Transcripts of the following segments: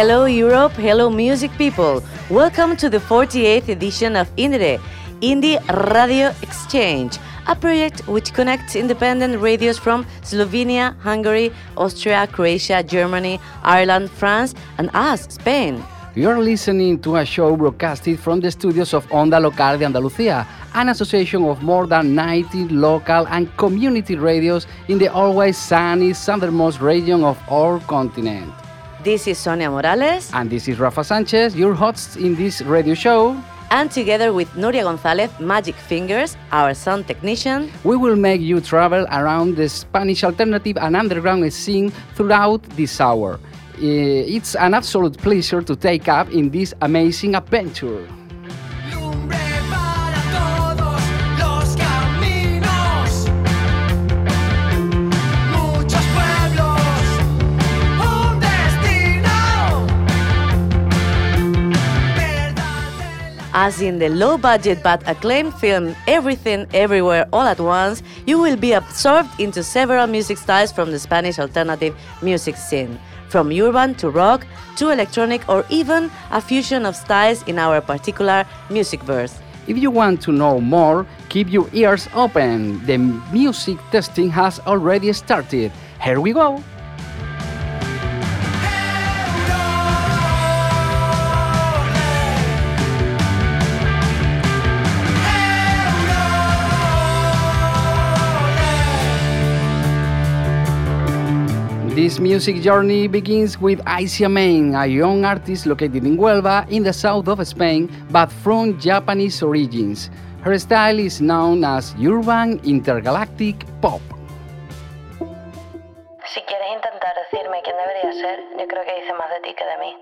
Hello Europe, hello music people. Welcome to the 48th edition of INDIERE, Indie Radio Exchange, a project which connects independent radios from Slovenia, Hungary, Austria, Croatia, Germany, Ireland, France, and us, Spain. You're listening to a show broadcasted from the studios of Onda Local de Andalucía, an association of more than 90 local and community radios in the always sunny southernmost region of our continent. This is Sonia Morales. And this is Rafa Sanchez, your hosts in this radio show. And together with Nuria Gonzalez, Magic Fingers, our sound technician, we will make you travel around the Spanish alternative and underground scene throughout this hour. Eh, it's an absolute pleasure to take up in this amazing adventure. As in the low budget but acclaimed film Everything Everywhere All at Once, you will be absorbed into several music styles from the Spanish alternative music scene, from urban to rock to electronic or even a fusion of styles in our particular music verse. If you want to know more, keep your ears open. The music testing has already started. Here we go. This music journey begins with Icy Amane, a young artist located in Huelva in the south of Spain, but from Japanese origins. Her style is known as urban intergalactic pop. Si quieres intentar decirme quién debería ser, yo creo que dice más de ti que de mí.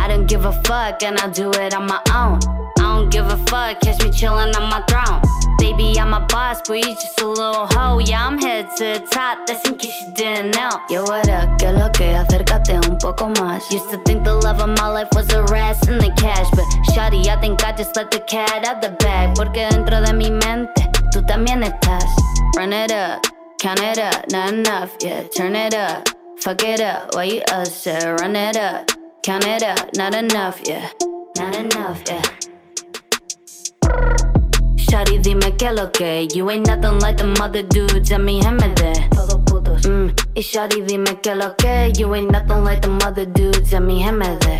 I don't give a fuck and I do it on my own. I don't give a fuck, catch me chillin' on my throne. Baby, I'm a boss, but you just a little hoe. Yeah, I'm head to the top, that's in case you didn't know. Yo, what up, que lo que, acércate un poco más. Used to think the love of my life was a rest and the cash, but shawty, I think I just let the cat out the bag. Porque dentro de mi mente, tú también estás. Run it up, count it up, not enough, yeah, turn it up. Fuck it up, why you upset? Run it up, count it up, not enough, yeah, not enough, yeah. Shawty, dime que lo que You ain't nothing like the other dudes. A mi gemede Todos putos. Mm. Y shawty, dime que lo que You ain't nothing like the other dudes. A mi gemede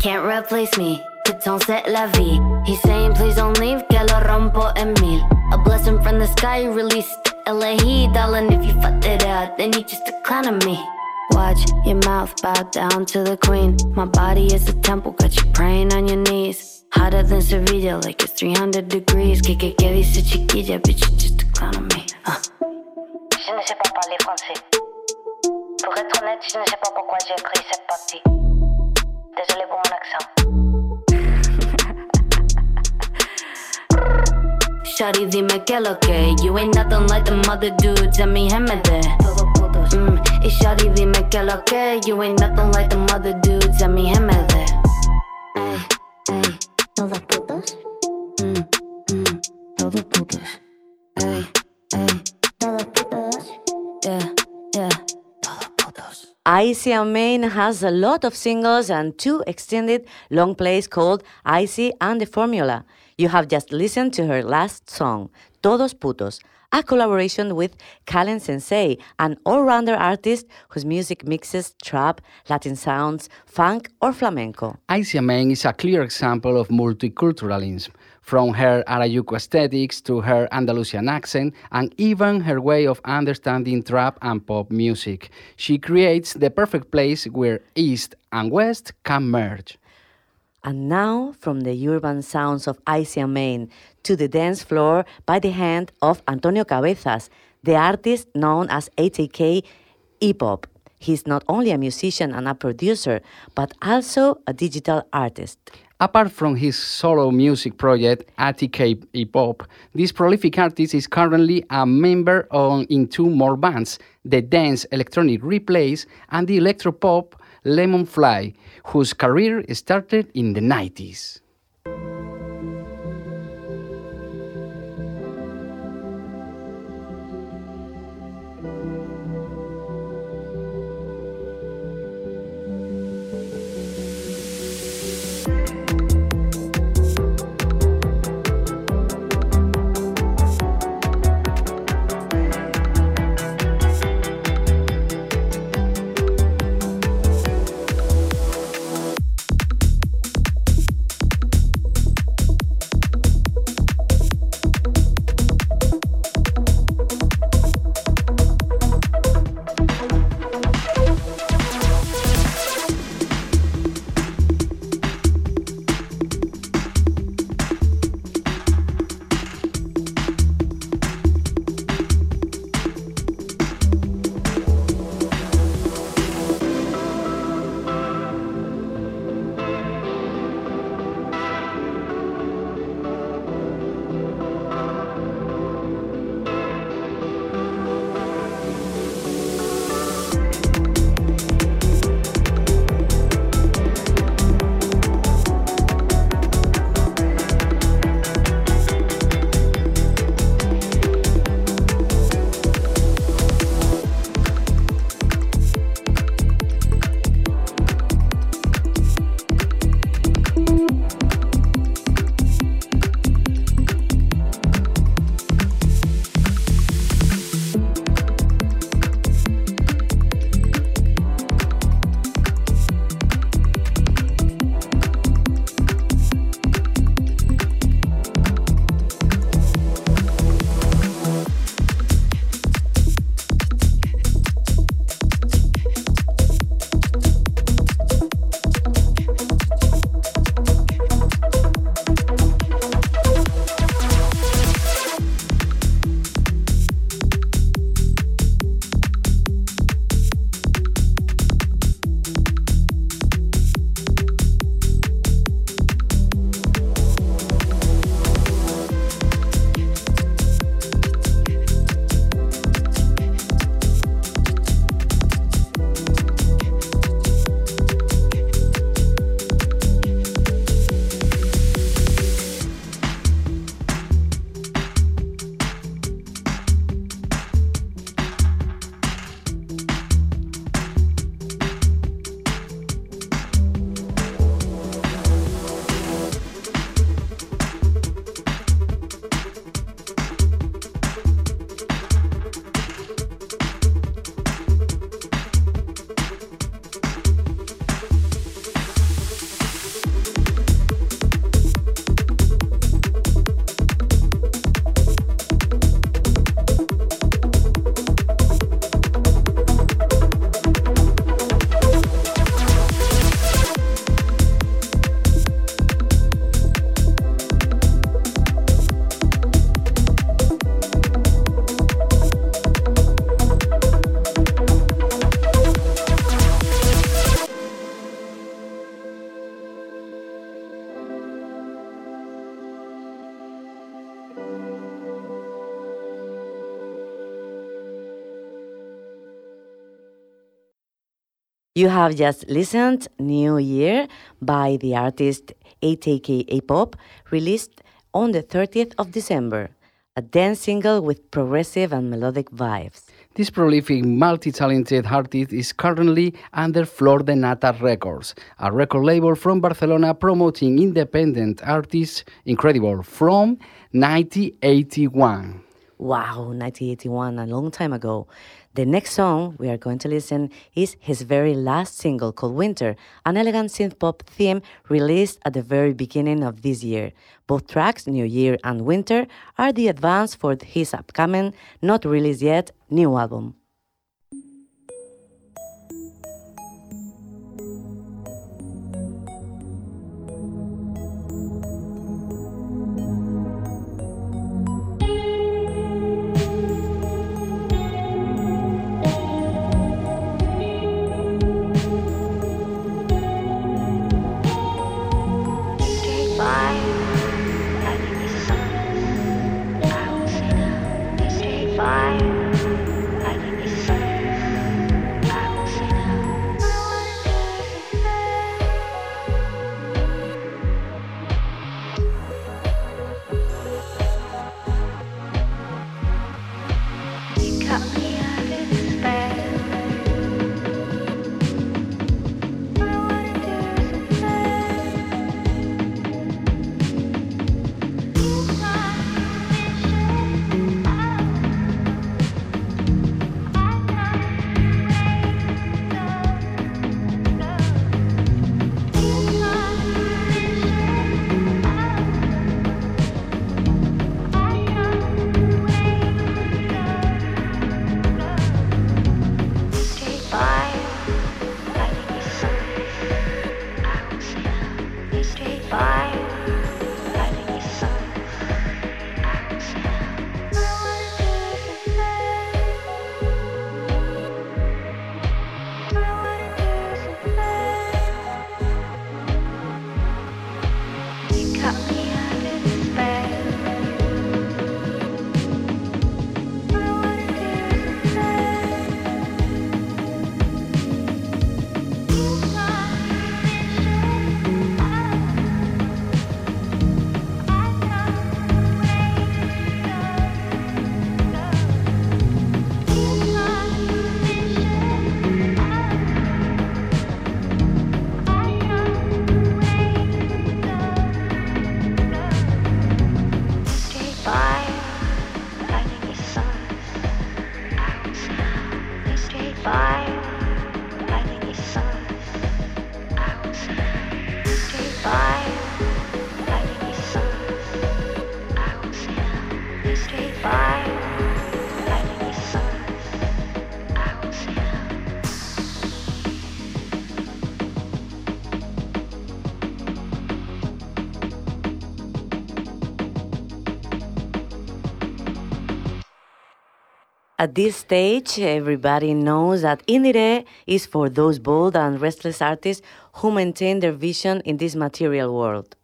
Can't replace me. Don't set la vie. He's saying please don't leave Que lo rompo en mil. A blessing from the sky Released. Heat Darling, if you fucked it up Then you just a clown of me. Watch your mouth bow down to the queen. My body is a temple, got you praying on your knees. Hotter than Sevilla, like it's 300 degrees. Que que que dice chiquilla, bitch, you just a clown on me. Uh. Je ne sais pas parler français. Pour être honnête, je ne sais pas pourquoi j'ai écrit cette partie. Désolé pour mon accent. Shawty, dime que lo que You ain't nothing like the other dudes A mi gemede mm. Y shawty, dime que lo que You ain't nothing like the other dudes A mi gemede Ey, ey Todos. Mm, mm, todos putos. Ey, ey. Todos putos. Yeah, yeah. Icy Amane has a lot of singles and two extended long plays called Icy and the Formula. You have just listened to her last song, Todos Putos, a collaboration with Kalen Sensei, an all-rounder artist whose music mixes trap, Latin sounds, funk, or flamenco. Icy Amane is a clear example of multiculturalism, from her Harajuku aesthetics to her Andalusian accent and even her way of understanding trap and pop music. She creates the perfect place where East and West can merge. And now, from the urban sounds of Icy Amane to the dance floor by the hand of Antonio Cabezas, the artist known as ATK Epop. He's not only a musician and a producer, but also a digital artist. Apart from his solo music project, ATK Epop, this prolific artist is currently a member on, in two more bands, the dance electronic replays and the electropop Lemonfly, whose career started in the 90s. You have just listened New Year by the artist ATK Epop, released on the 30th of December, a dance single with progressive and melodic vibes. This prolific, multi-talented artist is currently under Flor de Nata Records, a record label from Barcelona promoting independent artists, incredible, from 1981. Wow, 1981, a long time ago. The next song we are going to listen is his very last single called Winter, an elegant synth pop theme released at the very beginning of this year. Both tracks, New Year and Winter, are the advance for his upcoming, not released yet, new album. At this stage, everybody knows that Indiere is for those bold and restless artists who maintain their vision in this material world.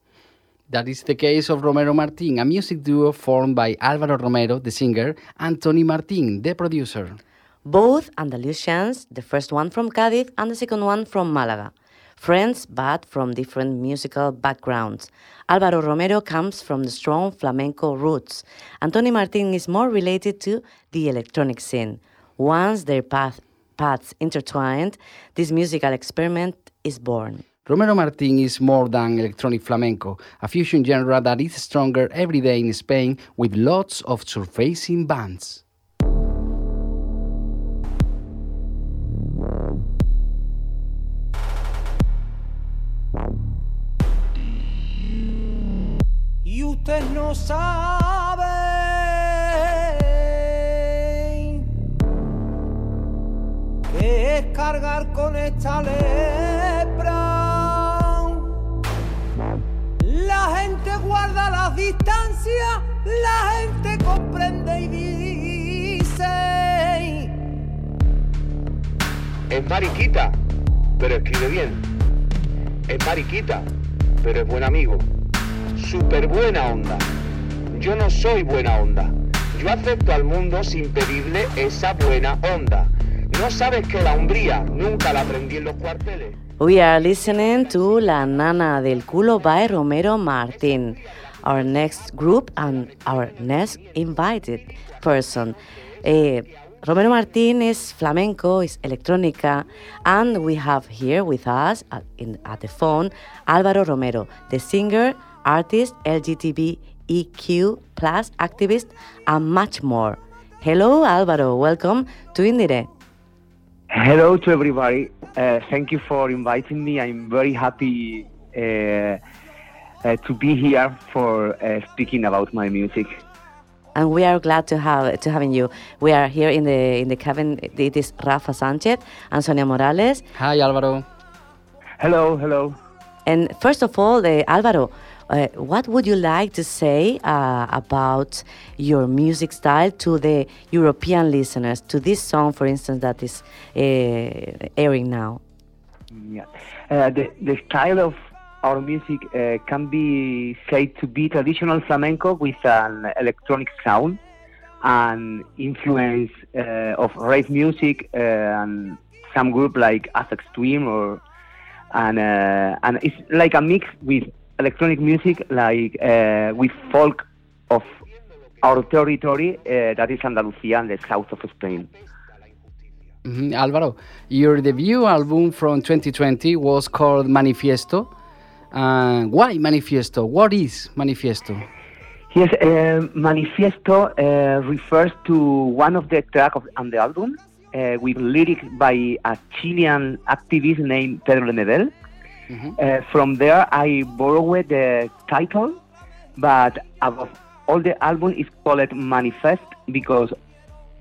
That is the case of Romero Martin, a music duo formed by Alvaro Romero, the singer, and Tony Martin, the producer. Both Andalusians, the first one from Cádiz and the second one from Malaga friends but from different musical backgrounds. Alvaro Romero comes from the strong flamenco roots. Antonio Martin is more related to the electronic scene. Once their path, paths intertwined, this musical experiment is born. Romero Martin is more than electronic flamenco, a fusion genre that is stronger every day in Spain with lots of surfacing bands. Y usted no sabe qué es cargar con esta lepra. La gente guarda las distancias, la gente comprende y dice. Es mariquita, pero escribe bien es mariquita, pero es buen amigo. Súper buena onda. Yo no soy buena onda. Yo acepto al mundo sin pedirle esa buena onda. ¿No sabes que la hombría nunca la aprendí en los cuarteles? We are listening to La Nana del Culo by Romero Martin, our next group and our next invited person. Eh, Romero Martin is flamenco, is electronica, and we have here with us at, in, at the phone Alvaro Romero, the singer, artist, LGBTQ plus activist, and much more. Hello, Alvaro. Welcome to Indiere. Hello to everybody. Uh, thank you for inviting me. I'm very happy uh, uh, to be here for uh, speaking about my music. And we are glad to have to having you. We are here in the in the cabin. It is Rafa Sanchez and Sonia Morales. Hi, Alvaro. Hello, hello. And first of all, uh, Alvaro, uh, what would you like to say uh, about your music style to the European listeners, to this song, for instance, that is uh, airing now? Yeah. Uh, the, the style of our music uh, can be said to be traditional flamenco with an electronic sound and influence uh, of rave music and some group like Aphex Twin or and and it's like a mix with electronic music like uh, with folk of our territory uh, that is Andalusia and the south of Spain. Mhm, Alvaro, your debut album from 2020 was called Manifiesto. Uh, why Manifiesto? What is Manifiesto? Yes, uh, Manifiesto uh, refers to one of the tracks on the album uh, with lyrics by a Chilean activist named Pedro Lemebel. Uh, from there, I borrowed the title, but all, the album is called Manifest because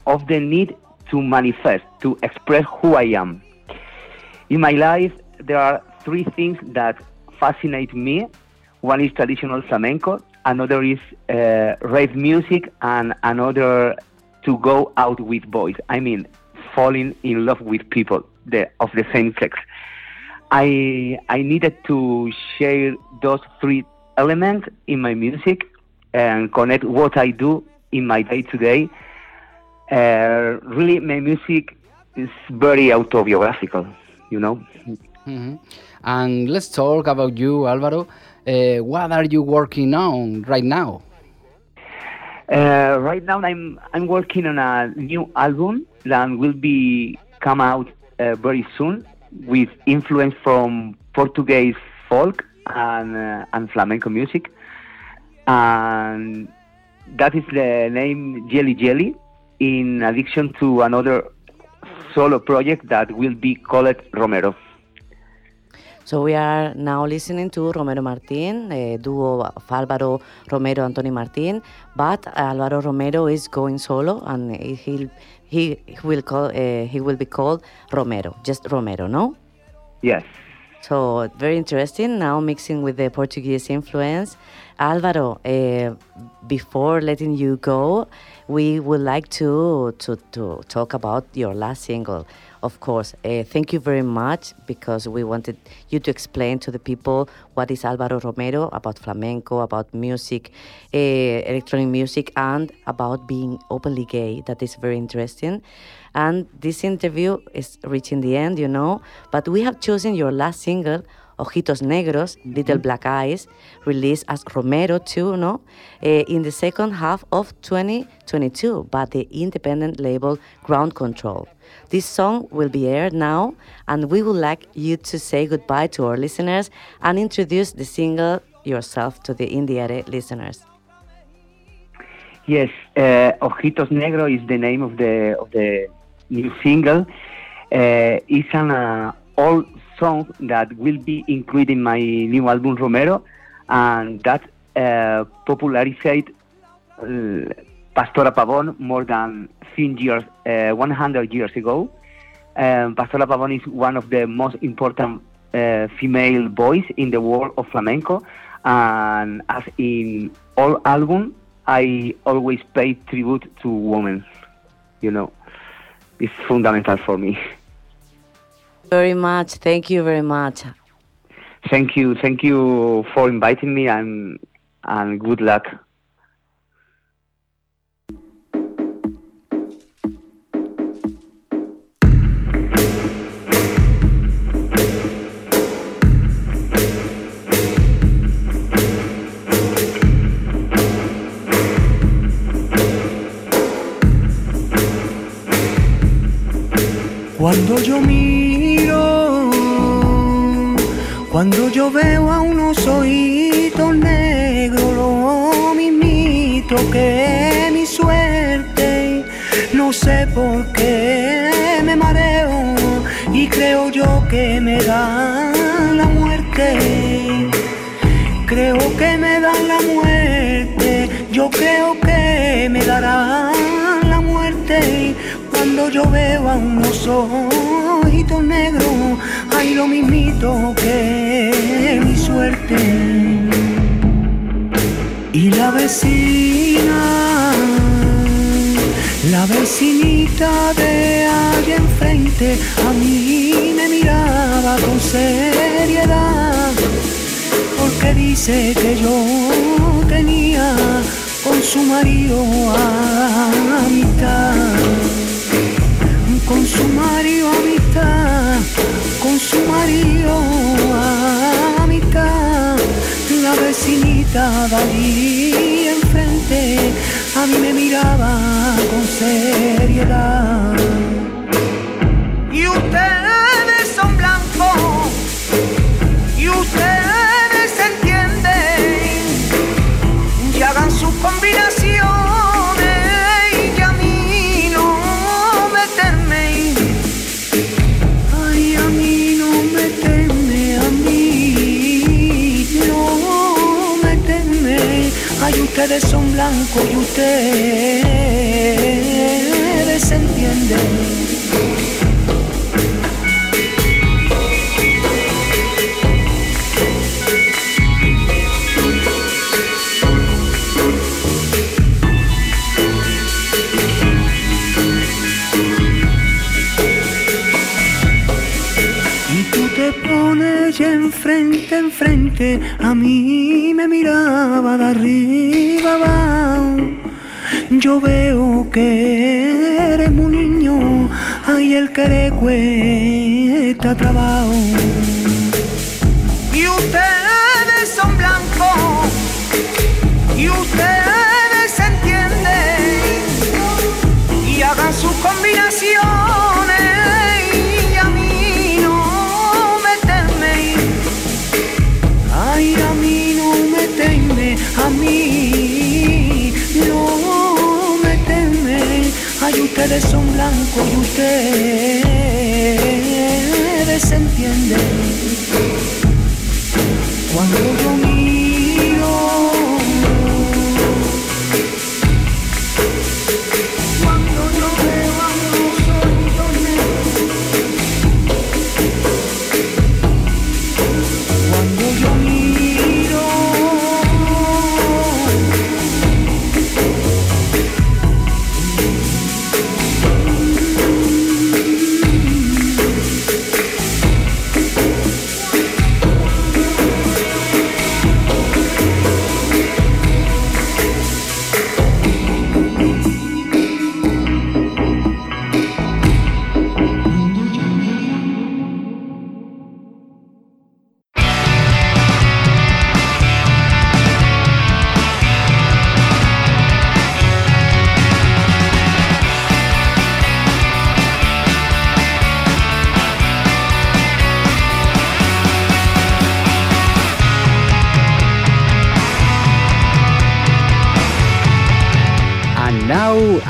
of the need to manifest, to express who I am. In my life, there are three things that fascinate me. One is traditional flamenco, another is uh, rave music, and another to go out with boys. I mean, falling in love with people the, of the same sex. I I needed to share those three elements in my music and connect what I do in my day to day. Uh, Really, my music is very autobiographical, you know. Mhm. And let's talk about you, Alvaro. Uh, what are you working on right now? Uh, right now, I'm I'm working on a new album that will be come out uh, very soon with influence from Portuguese folk and uh, and flamenco music, and that is the name Jelly Jelly. In addition to another solo project that will be called Romero. So we are now listening to Romero Martin, a duo of Alvaro Romero Anthony Martin, but Alvaro Romero is going solo and he'll, he will call uh, he will be called Romero, just Romero, no? Yes. So very interesting now mixing with the Portuguese influence. Alvaro, uh, before letting you go, we would like to, to, to talk about your last single. Of course, uh, thank you very much because we wanted you to explain to the people what is Alvaro Romero about flamenco, about music, uh, electronic music, and about being openly gay. That is very interesting. And this interview is reaching the end, you know, but we have chosen your last single, Ojitos Negros, Little Black Eyes, released as Romero 2, no? Eh, in the second half of 2022 by the independent label Ground Control. This song will be aired now, and we would like you to say goodbye to our listeners and introduce the single yourself to the Indiere listeners. Yes, uh, Ojitos Negro is the name of the of the new single. Uh, it's an uh, old song that will be included in my new album Romero, and that uh, popularized uh, Pastora Pavón more than 100 years, uh, 100 years ago. Um, Pastora Pavón is one of the most important uh, female voice in the world of flamenco, and as in all album, I always pay tribute to women. You know, it's fundamental for me. Very much. Thank you very much. Thank you, thank you for inviting me, and and good luck. Cuando yo miro, cuando yo veo a unos ojitos negros, lo mismito que mi suerte, no sé por qué me mareo y creo yo que me da la muerte. Creo que me dan la muerte, yo creo que me dará yo veo a unos ojitos negros, hay lo mismito que mi suerte. Y la vecina, la vecinita de allá enfrente, a mí me miraba con seriedad, porque dice que yo tenía con su marido a mitad con su marido amistad, con su marido amistad, la vecinita de enfrente a mí me miraba con seriedad. Ustedes son blancos y ustedes entienden. enfrente, enfrente, a mí me miraba de arriba Yo veo que eres un niño, ay el que le cuesta trabajo. Y ustedes son blancos, y ustedes Ustedes son blancos y ustedes entienden. Cuando yo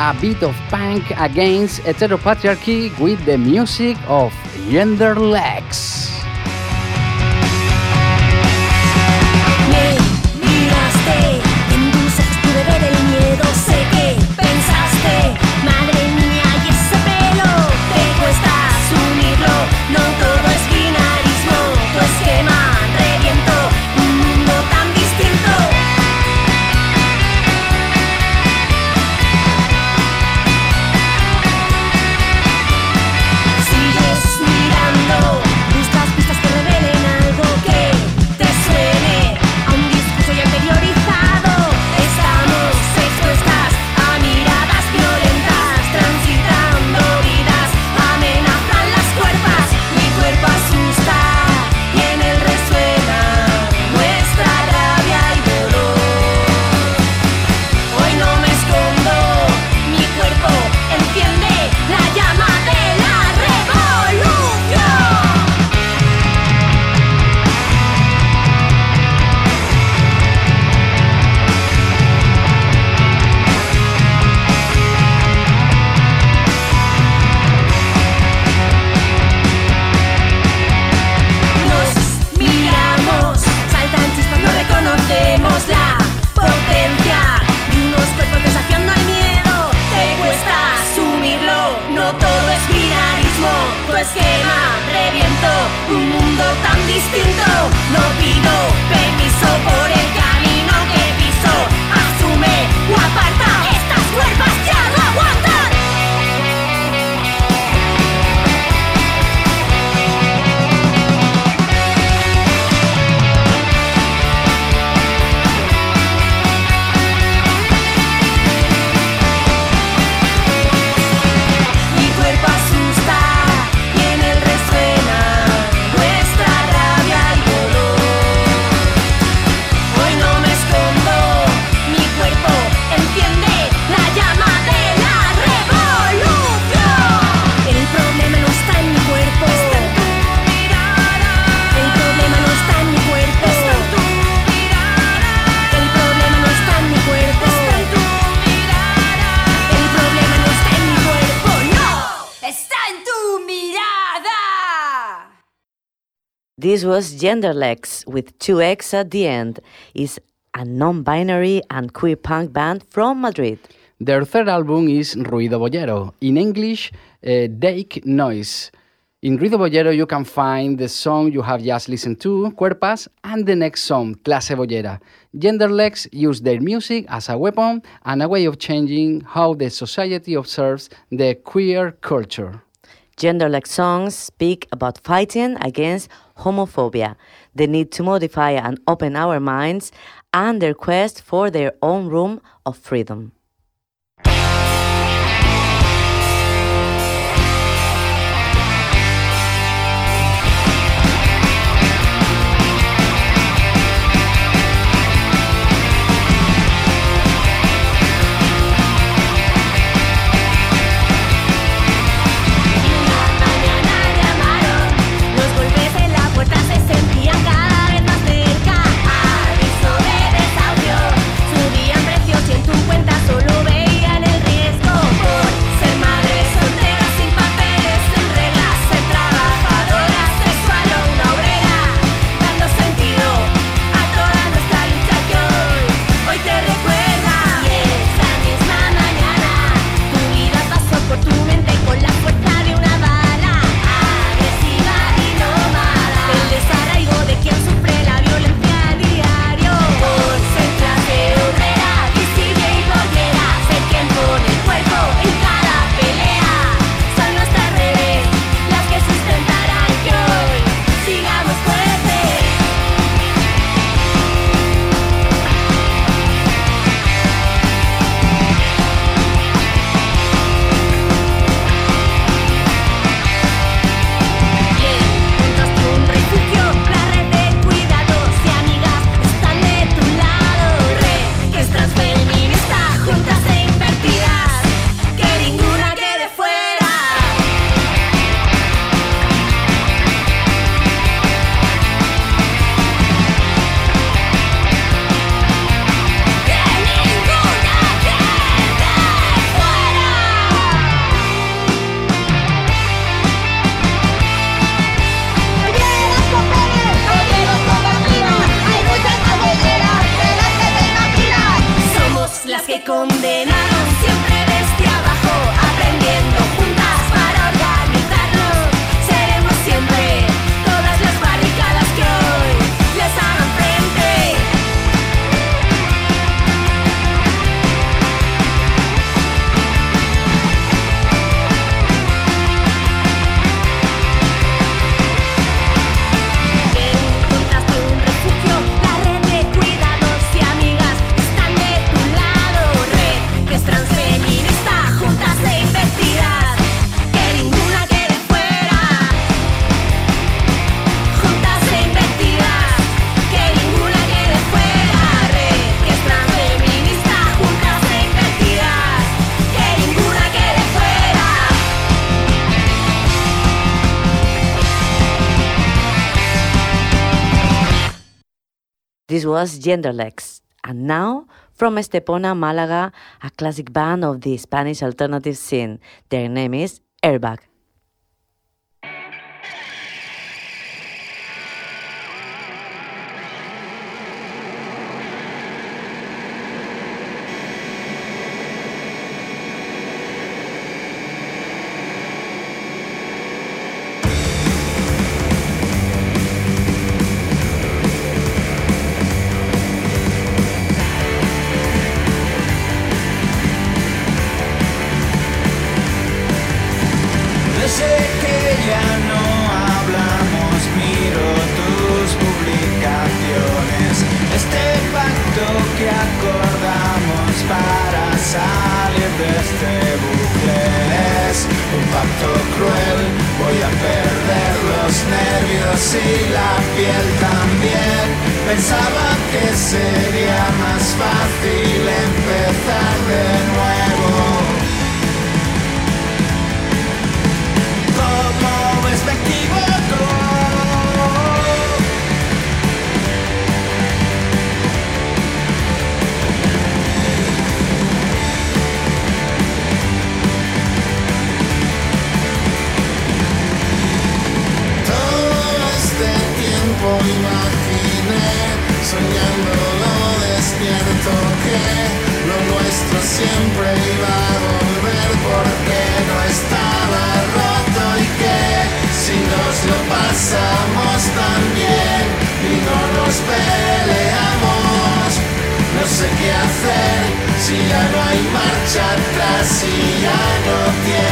a bit of punk against heteropatriarchy with the music of Genderlexx. This was Genderlexx with two X at the end. Is a non-binary and queer punk band from Madrid. Their third album is Ruido Bollero. In English, uh, Dyke Noise. In Ruido Bollero, you can find the song you have just listened to, Cuerpas, and the next song, Clase Bollera. Genderlexx use their music as a weapon and a way of changing how the society observes the queer culture. Genderlexx songs speak about fighting against homophobia, the need to modify and open our minds, and their quest for their own room of freedom. Was Genderlexx. And now, from Estepona, Malaga, a classic band of the Spanish alternative scene. Their name is Airbag. Si ya no hay marcha atrás y ya no tiene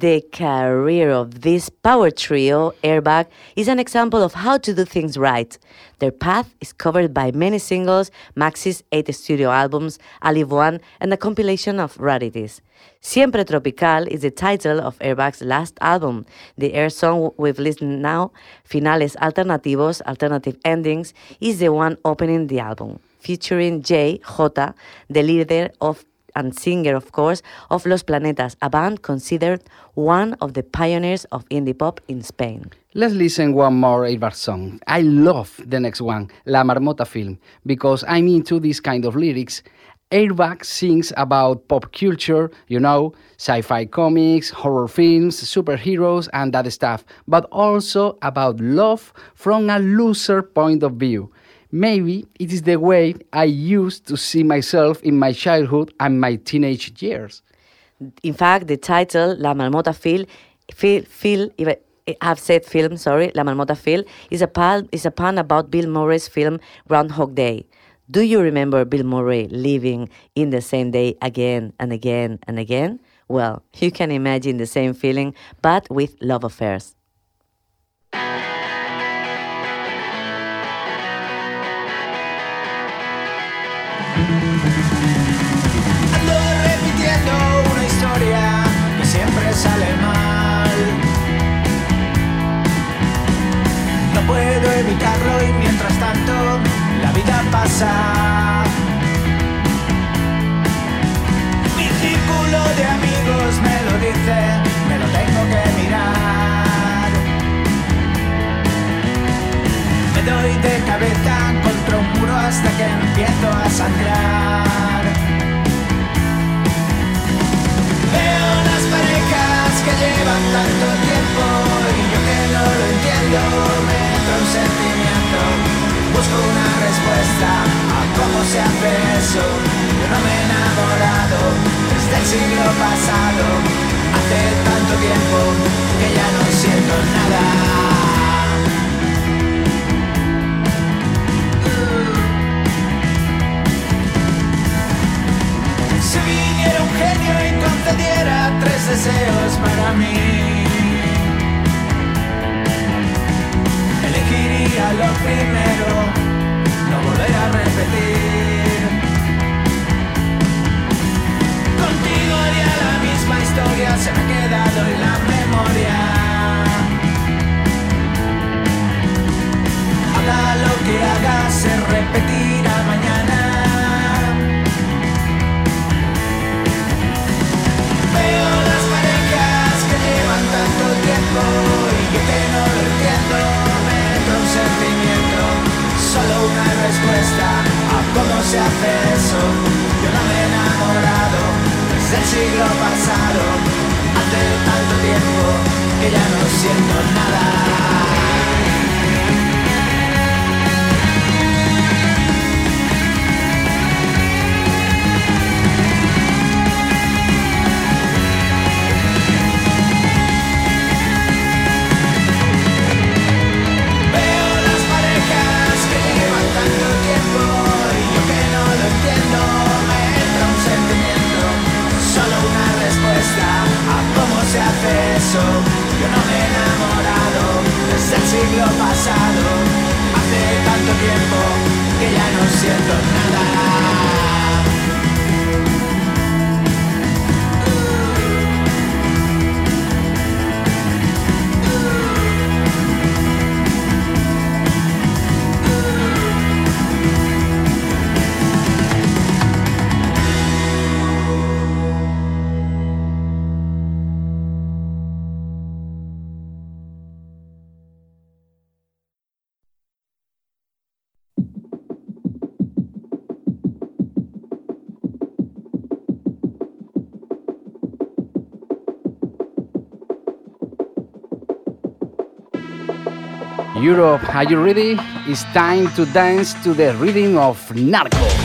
The career of this power trio, Airbag, is an example of how to do things right. Their path is covered by many singles, Max's eight studio albums, a live one, and a compilation of rarities. Siempre Tropical is the title of Airbag's last album. The air song we've listened now, Finales Alternativos, Alternative Endings, is the one opening the album, featuring J. J, the leader of and singer, of course, of Los Planetas, a band considered one of the pioneers of indie pop in Spain. Let's listen one more Airbag song. I love the next one, La Marmota film, because I'm into this kind of lyrics. Airbag sings about pop culture, you know, sci fi comics, horror films, superheroes, and that stuff, but also about love from a loser point of view. Maybe it is the way I used to see myself in my childhood and my teenage years. In fact, the title La Marmota Phil, Phil, Phil I've eh, said film, sorry, La Marmota Phil is a pun, is a pun about Bill Murray's film Groundhog Day. Do you remember Bill Murray living in the same day again and again and again? Well, you can imagine the same feeling, but with love affairs. La vida pasa. Mi círculo de amigos me lo dice, me lo tengo que mirar. Me doy de cabeza contra un muro hasta que empiezo a sangrar. Veo las parejas que llevan tanto tiempo y yo que no lo entiendo me entra un sentimiento. Busco una respuesta a cómo se hace eso. Yo no me he enamorado desde el siglo pasado. Hace tanto tiempo que ya no siento nada. Si viniera un genio y concediera tres deseos para mí, Europe, are you ready? It's time to dance to the rhythm of Narco.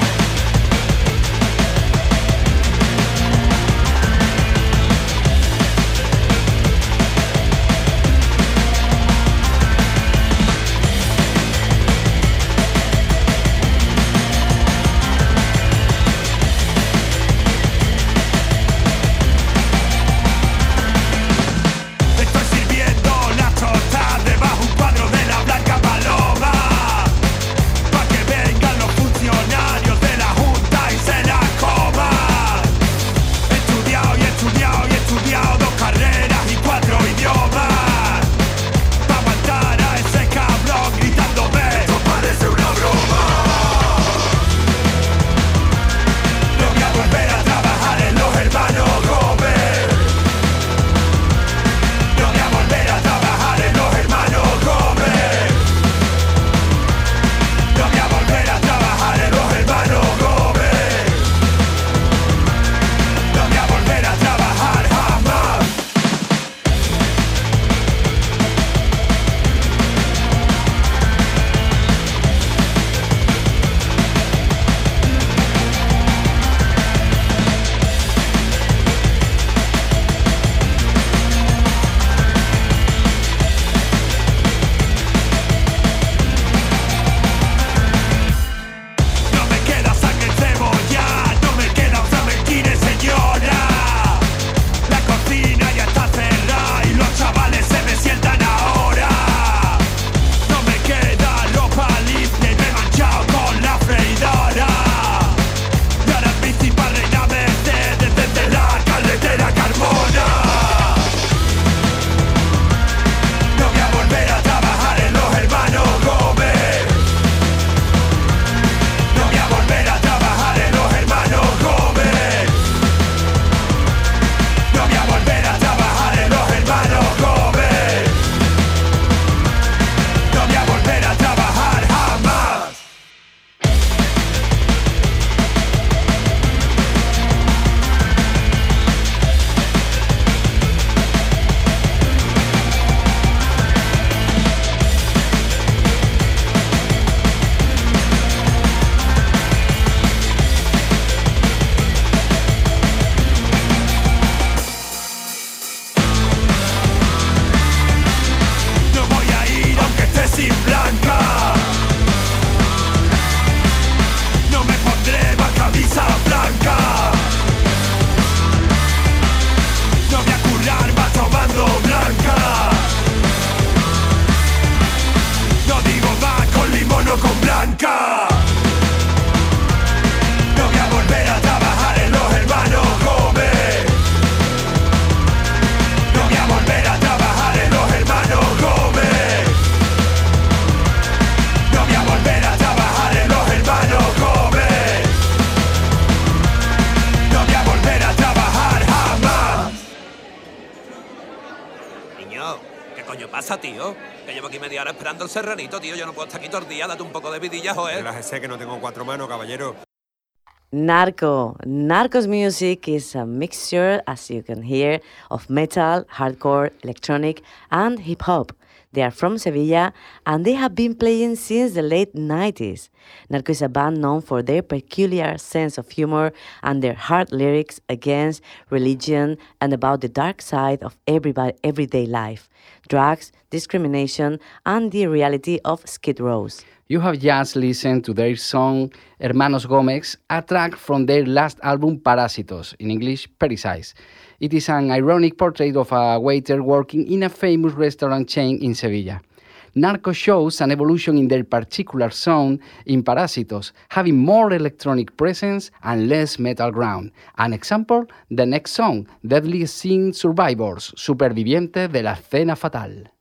banca. No voy a volver a trabajar en los hermanos Gómez. No voy a volver a trabajar en los hermanos Gómez. No voy a volver a trabajar en los hermanos Gómez. No voy a volver a trabajar jamás. Niño, ¿qué coño pasa, tío? El serranito, tío. Yo no puedo estar aquí todo el día. Date un poco de vidilla, joder. Relájese que no tengo cuatro manos, caballero. Narco. Narco's music is a mixture, as you can hear, of metal, hardcore, electronic, and hip hop. They are from Sevilla and they have been playing since the late 90s. Narco is a band known for their peculiar sense of humor and their hard lyrics against religion and about the dark side of everyday life drugs, discrimination, and the reality of Skid Rows. You have just listened to their song Hermanos Gómez, a track from their last album Parásitos, in English, Parasites. It is an ironic portrait of a waiter working in a famous restaurant chain in Sevilla. Narco shows an evolution in their particular sound in Parásitos, having more electronic presence and less metal ground. An example, the next song, Deadly Sin Survivors, superviviente de la Escena fatal.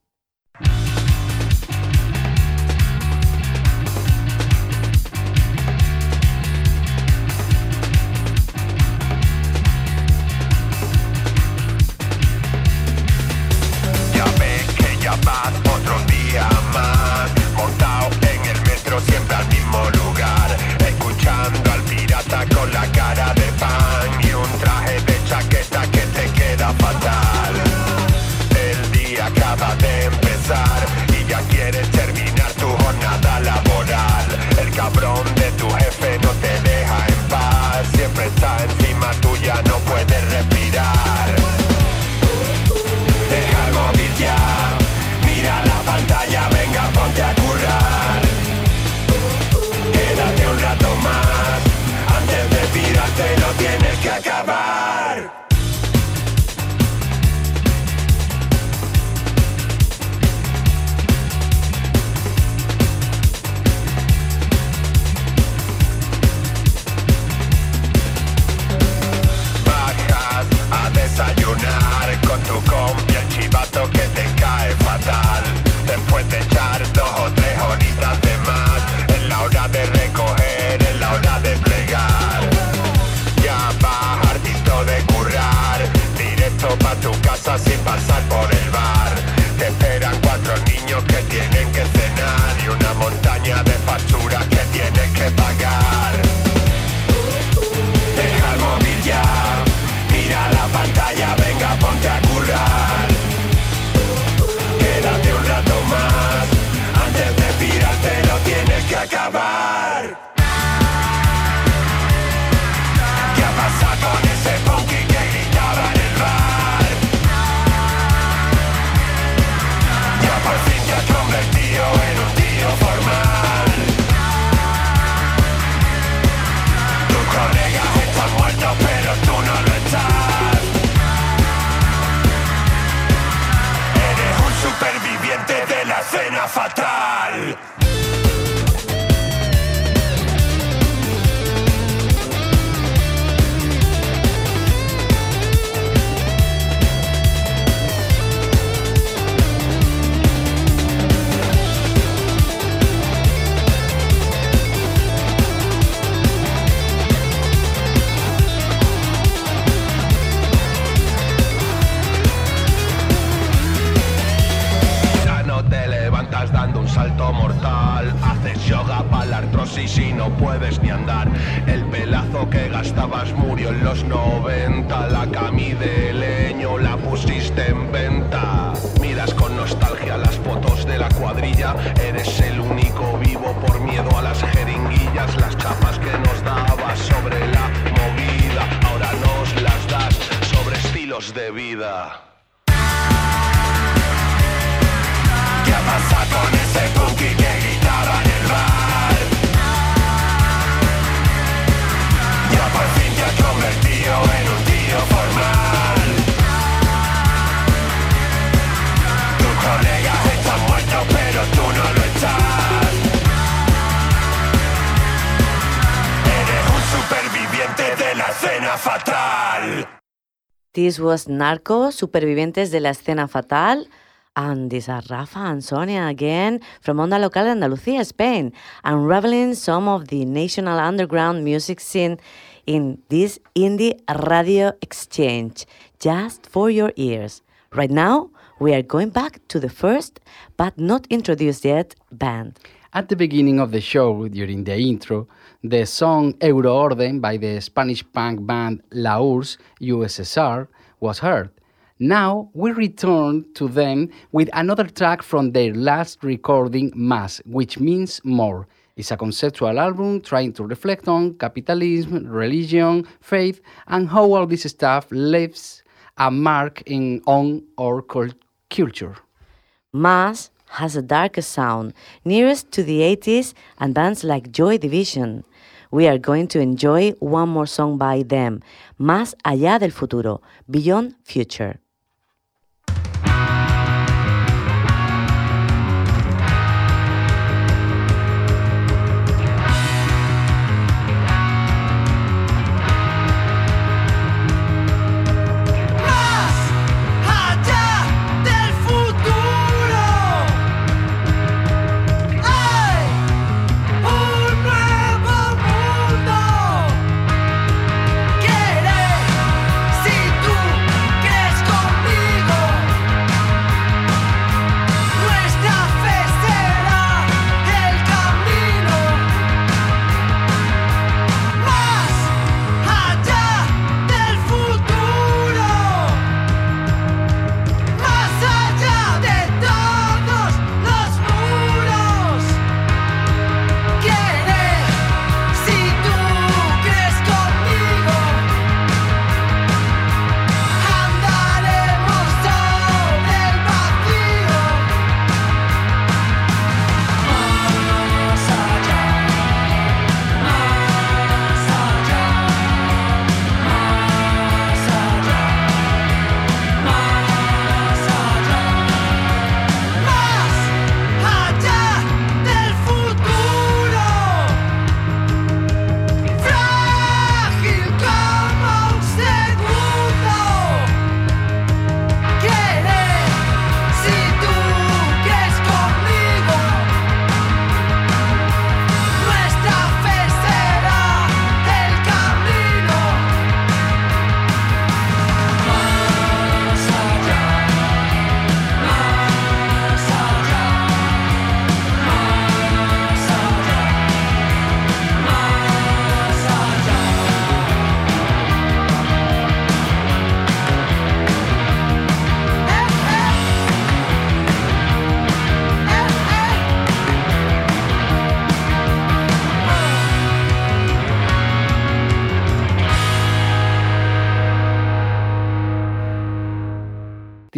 Escena fatal. This was Narco, Supervivientes de la Escena Fatal. And these are Rafa and Sonia again from Onda Local Andalucía, Spain, unraveling some of the national underground music scene in this indie radio exchange, just for your ears. Right now, we are going back to the first, but not introduced yet, band. At the beginning of the show, during the intro, the song Euroorden by the Spanish punk band La URSS USSR was heard. Now we return to them with another track from their last recording, Más, which means more. It's a conceptual album trying to reflect on capitalism, religion, faith, and how all this stuff leaves a mark in on our cul- culture. Más has a darker sound, nearest to the 80s and bands like Joy Division. We are going to enjoy one more song by them, Más allá del futuro, Beyond Future.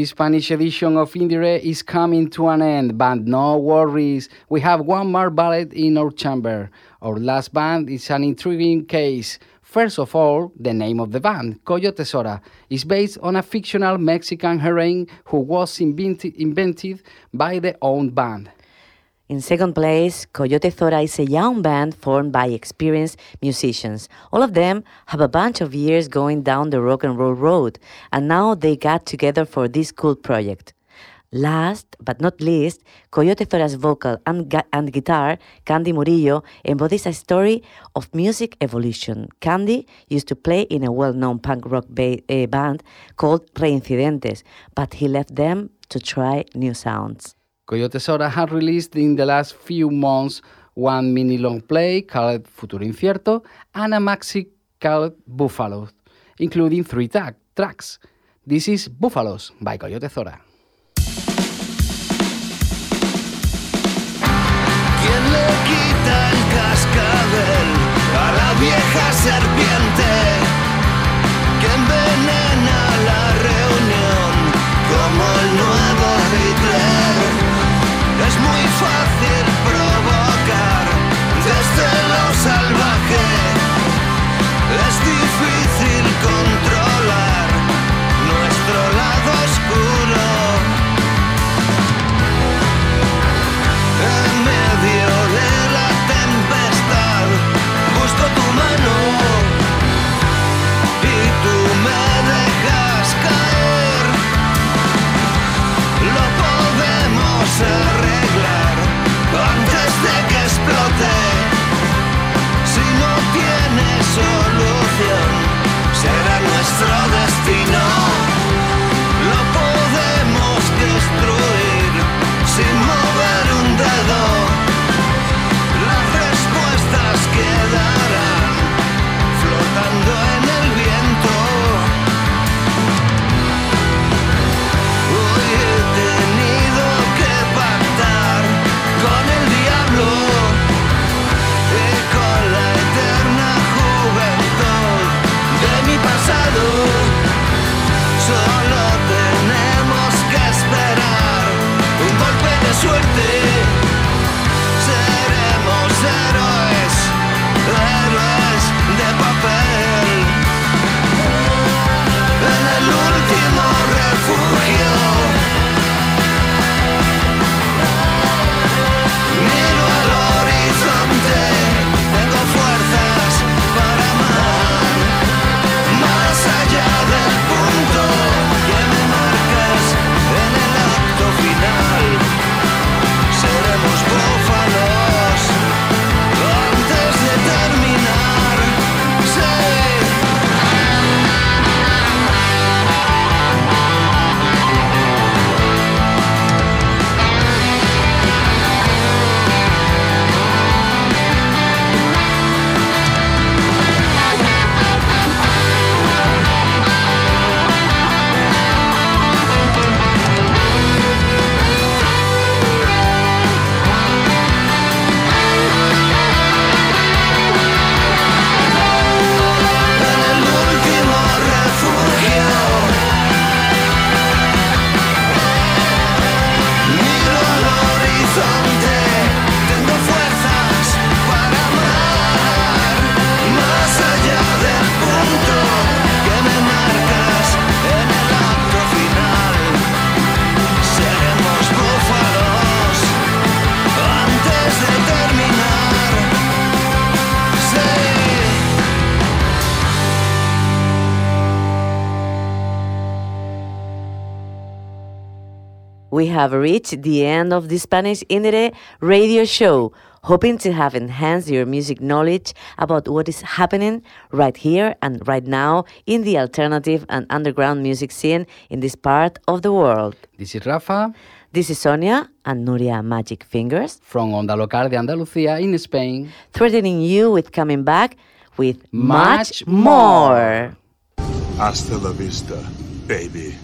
The Spanish edition of Indiere is coming to an end, but no worries. We have one more ballet in our chamber. Our last band is an intriguing case. First of all, the name of the band, Coyote Zora, is based on a fictional Mexican heroine who was invented, invented by the own band. In second place, Coyote Zora is a young band formed by experienced musicians. All of them have a bunch of years going down the rock and roll road, and now they got together for this cool project. Last but not least, Coyote Zora's vocal and, and guitar, Candy Murillo, embodies a story of music evolution. Candy used to play in a well known punk rock ba- eh, band called Reincidentes, but he left them to try new sounds. Coyote Sora has released in the last few months one mini long play called Futuro Incierto and a maxi called Buffalo, including three tag, tracks. This is Búfalos by Coyote Zora. ¿Quién le quita el cascabel a la vieja serpiente que envenena la reunión como el We have reached the end of the Spanish Indiere radio show, hoping to have enhanced your music knowledge about what is happening right here and right now in the alternative and underground music scene in this part of the world. This is Rafa This is Sonia and Nuria Magic Fingers, from Onda Local de Andalucía in Spain. threatening you with coming back with Much much more. Hasta la vista, baby.